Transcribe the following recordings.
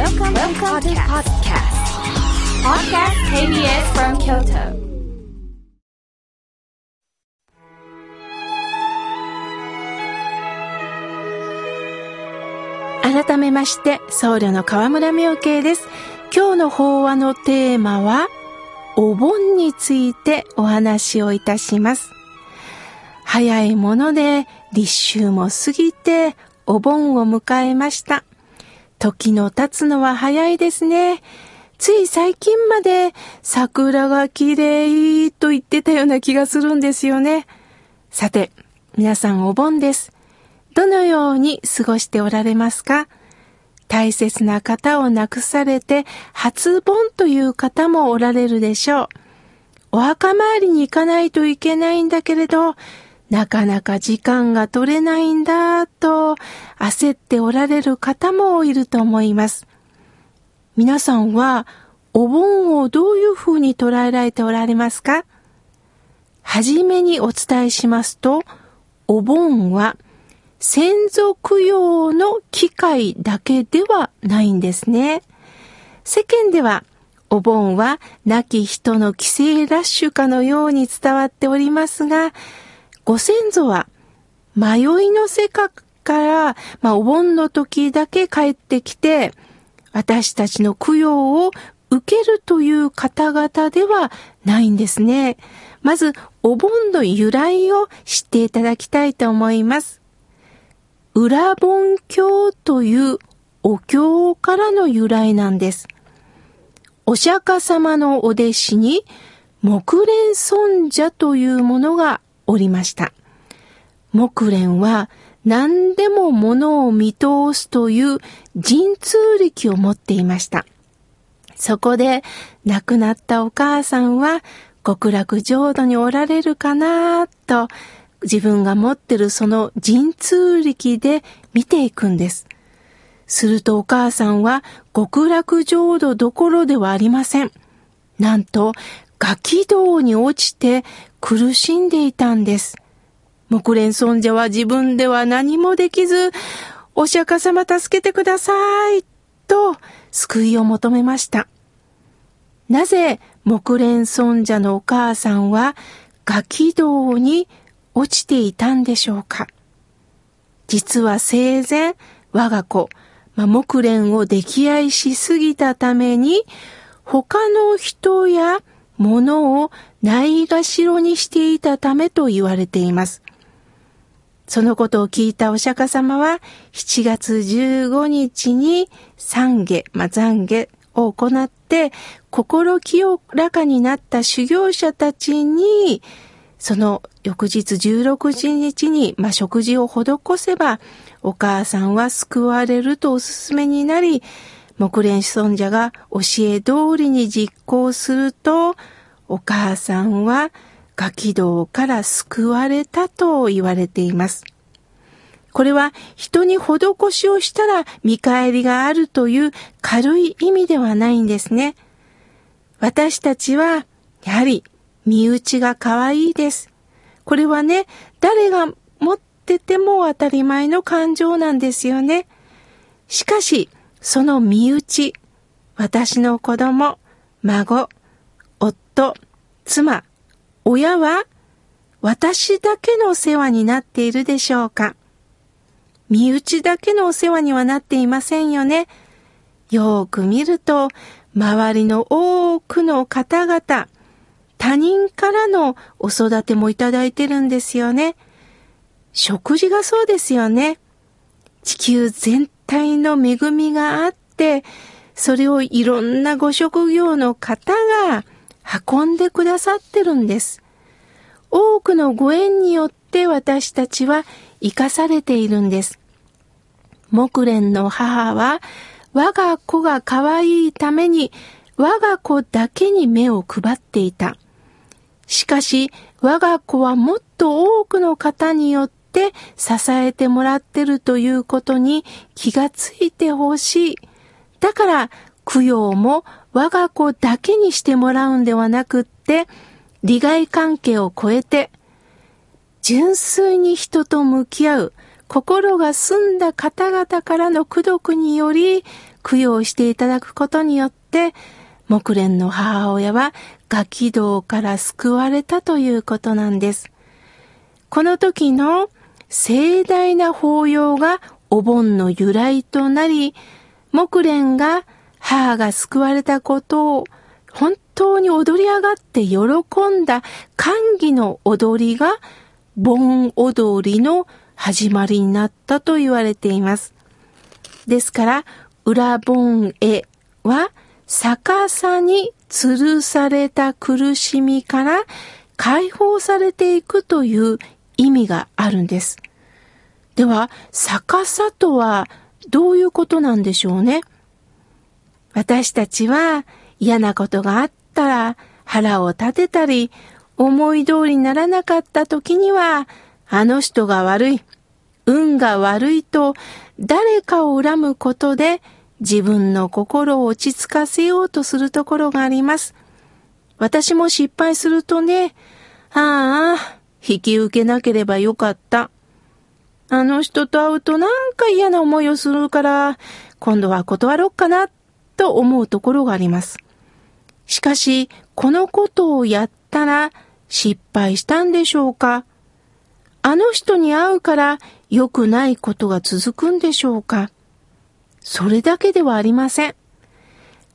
Welcome, Welcome to podcast. Podcast KBS from Kyoto. 改めまして、僧侶の河村明慶です。今日の法話のテーマは、お盆についてお話をいたします。早いもので立秋も過ぎてお盆を迎えました。時の経つのは早いですね。つい最近まで桜が綺麗と言ってたような気がするんですよね。さて、皆さんお盆です。どのように過ごしておられますか？大切な方を亡くされて初盆という方もおられるでしょう。お墓参りに行かないといけないんだけれど、なかなか時間が取れないんだと焦っておられる方もいると思います。皆さんはお盆をどういうふうに捉えられておられますか？はじめにお伝えしますと、お盆は先祖供養の機会だけではないんですね。世間ではお盆は亡き人の帰省ラッシュかのように伝わっておりますが、ご先祖は迷いの世界から、まあ、お盆の時だけ帰ってきて、私たちの供養を受けるという方々ではないんですね。まず、お盆の由来を知っていただきたいと思います。裏盆教というお経からの由来なんです。お釈迦様のお弟子に木蓮尊者というものがおりました。木蓮は何でも物を見通すという神通力を持っていました。そこで亡くなったお母さんは極楽浄土におられるかなと自分が持ってるその神通力で見ていくんです。するとお母さんは極楽浄土どころではありません。なんと、ガキ道に落ちて苦しんでいたんです。木蓮尊者は自分では何もできず、お釈迦様助けてください、と救いを求めました。なぜ木蓮尊者のお母さんはガキ道に落ちていたんでしょうか実は生前、我が子、まあ、木蓮を溺愛しすぎたために、他の人や物をないがしろにしていたためと言われています。そのことを聞いたお釈迦様は、7月15日に懺悔、まあ、懺悔を行って、心清らかになった修行者たちに、その翌日16日に、まあ、食事を施せば、お母さんは救われるとお勧めになり、木蓮尊者が教え通りに実行すると、お母さんはガキ道から救われたと言われています。これは人に施しをしたら見返りがあるという軽い意味ではないんですね。私たちは、やはり身内が可愛いです。これはね、誰が持ってても当たり前の感情なんですよね。しかし、その身内、私の子供、孫、夫、妻、親は私だけのお世話になっているでしょうか身内だけのお世話にはなっていませんよね。よーく見ると、周りの多くの方々、他人からのお育てもいただいてるんですよね。食事がそうですよね。地球全体体の恵みがあって、それをいろんなご職業の方が運んでくださってるんです。多くのご縁によって私たちは生かされているんです。木蓮の母は我が子が可愛いために我が子だけに目を配っていた。しかし我が子はもっと多くの方によって支えてもらってるということに気がついてほしい。だから供養も我が子だけにしてもらうんではなくって利害関係を超えて純粋に人と向き合う心が澄んだ方々からの功徳により供養していただくことによって、木蓮の母親はガキ道から救われたということなんです。この時の盛大な法要がお盆の由来となり、木蓮が母が救われたことを本当に踊り上がって喜んだ歓喜の踊りが盆踊りの始まりになったと言われています。ですから、裏盆絵は逆さに吊るされた苦しみから解放されていくという意味があるんです。では、逆さとはどういうことなんでしょうね？私たちは嫌なことがあったら腹を立てたり、思い通りにならなかった時には、あの人が悪い、運が悪いと誰かを恨むことで自分の心を落ち着かせようとするところがあります。私も失敗するとね、ああ、引き受けなければよかった。あの人と会うとなんか嫌な思いをするから、今度は断ろうかな、と思うところがあります。しかし、このことをやったら失敗したんでしょうかあの人に会うから良くないことが続くんでしょうかそれだけではありません。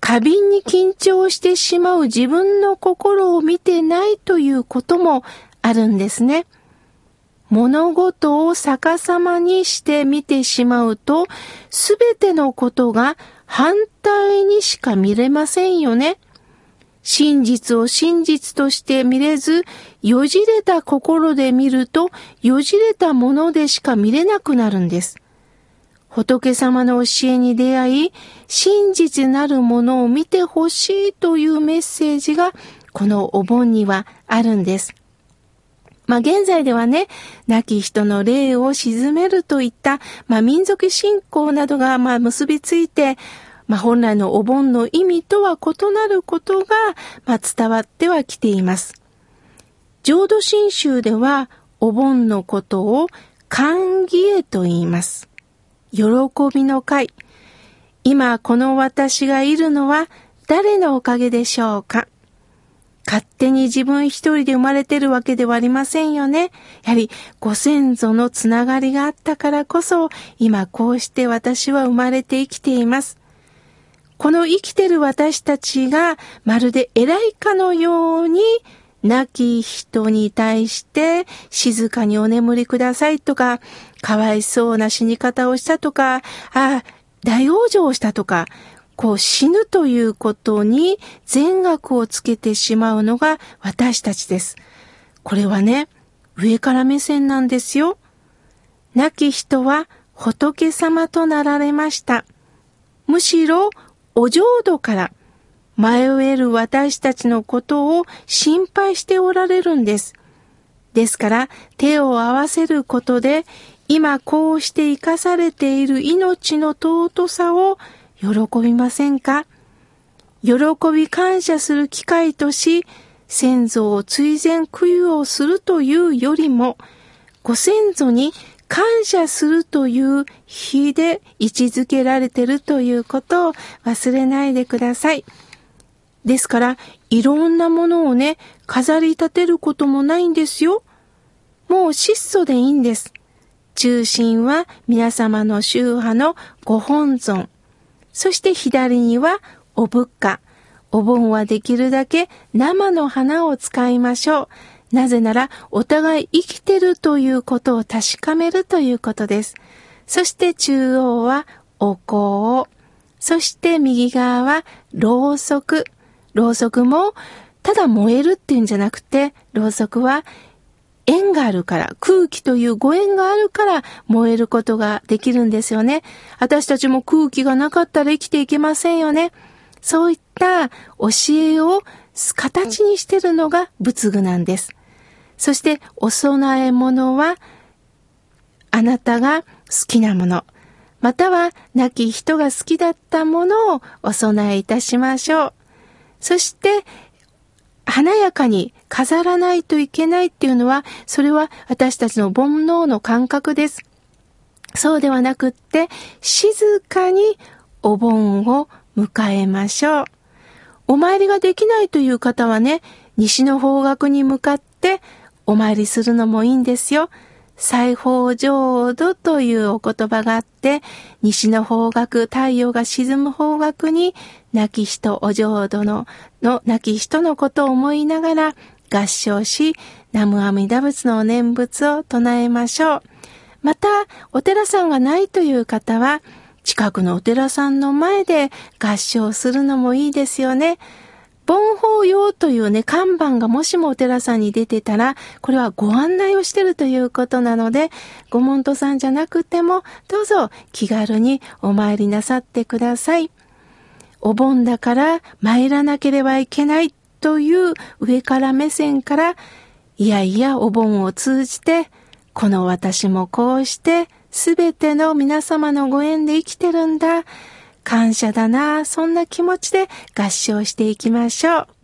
過敏に緊張してしまう自分の心を見てないということもあるんですね。物事を逆さまにして見てしまうと、すべてのことが反対にしか見れませんよね。真実を真実として見れず、よじれた心で見ると、よじれたものでしか見れなくなるんです。仏様の教えに出会い、真実なるものを見てほしいというメッセージが、このお盆にはあるんです。まあ現在ではね、亡き人の霊を鎮めるといった、まあ民族信仰などがまあ結びついて、まあ、本来のお盆の意味とは異なることが、まあ、伝わってはきています。浄土真宗では、お盆のことを歓喜へと言います。喜びの会。今この私がいるのは誰のおかげでしょうか？勝手に自分一人で生まれてるわけではありませんよね。やはりご先祖のつながりがあったからこそ、今こうして私は生まれて生きています。この生きてる私たちがまるで偉いかのように亡き人に対して静かにお眠りくださいとか、かわいそうな死に方をしたとか、ああ、大往生をしたとか、こう死ぬということに善悪をつけてしまうのが私たちです。これはね、上から目線なんですよ。亡き人は仏様となられました。むしろお浄土から迷える私たちのことを心配しておられるんです。ですから手を合わせることで今こうして生かされている命の尊さを喜びませんか？喜び感謝する機会とし先祖を追善供養をするというよりもご先祖に感謝するという日で位置づけられてるということを忘れないでください。ですから、いろんなものをね、飾り立てることもないんですよ。もう質素でいいんです。中心は皆様の宗派のご本尊。そして左にはお仏花。お盆はできるだけ生の花を使いましょう。なぜなら、お互い生きてるということを確かめるということです。そして中央はお香。そして右側はろうそく。ろうそくも、ただ燃えるっていうんじゃなくて、ろうそくは縁があるから、空気というご縁があるから燃えることができるんですよね。私たちも空気がなかったら生きていけませんよね。そういった教えを形にしてるのが仏具なんです。そしてお供え物はあなたが好きなもの、または亡き人が好きだったものをお供えいたしましょう。そして華やかに飾らないといけないっていうのは、それは私たちの煩悩の感覚です。そうではなくって、静かにお盆を迎えましょう。お参りができないという方はね、西の方角に向かってお参りするのもいいんですよ。西方浄土というお言葉があって、西の方角、太陽が沈む方角に、亡き人、お浄土の、の亡き人のことを思いながら合唱し、南無阿弥陀仏の念仏を唱えましょう。また、お寺さんがないという方は、近くのお寺さんの前で合唱するのもいいですよね。盆法用というね、看板がもしもお寺さんに出てたら、これはご案内をしてるということなので、ご門徒さんじゃなくても、どうぞ気軽にお参りなさってください。お盆だから参らなければいけないという上から目線から、いやいやお盆を通じて、この私もこうして、すべての皆様のご縁で生きてるんだ。感謝だな、そんな気持ちで合唱していきましょう。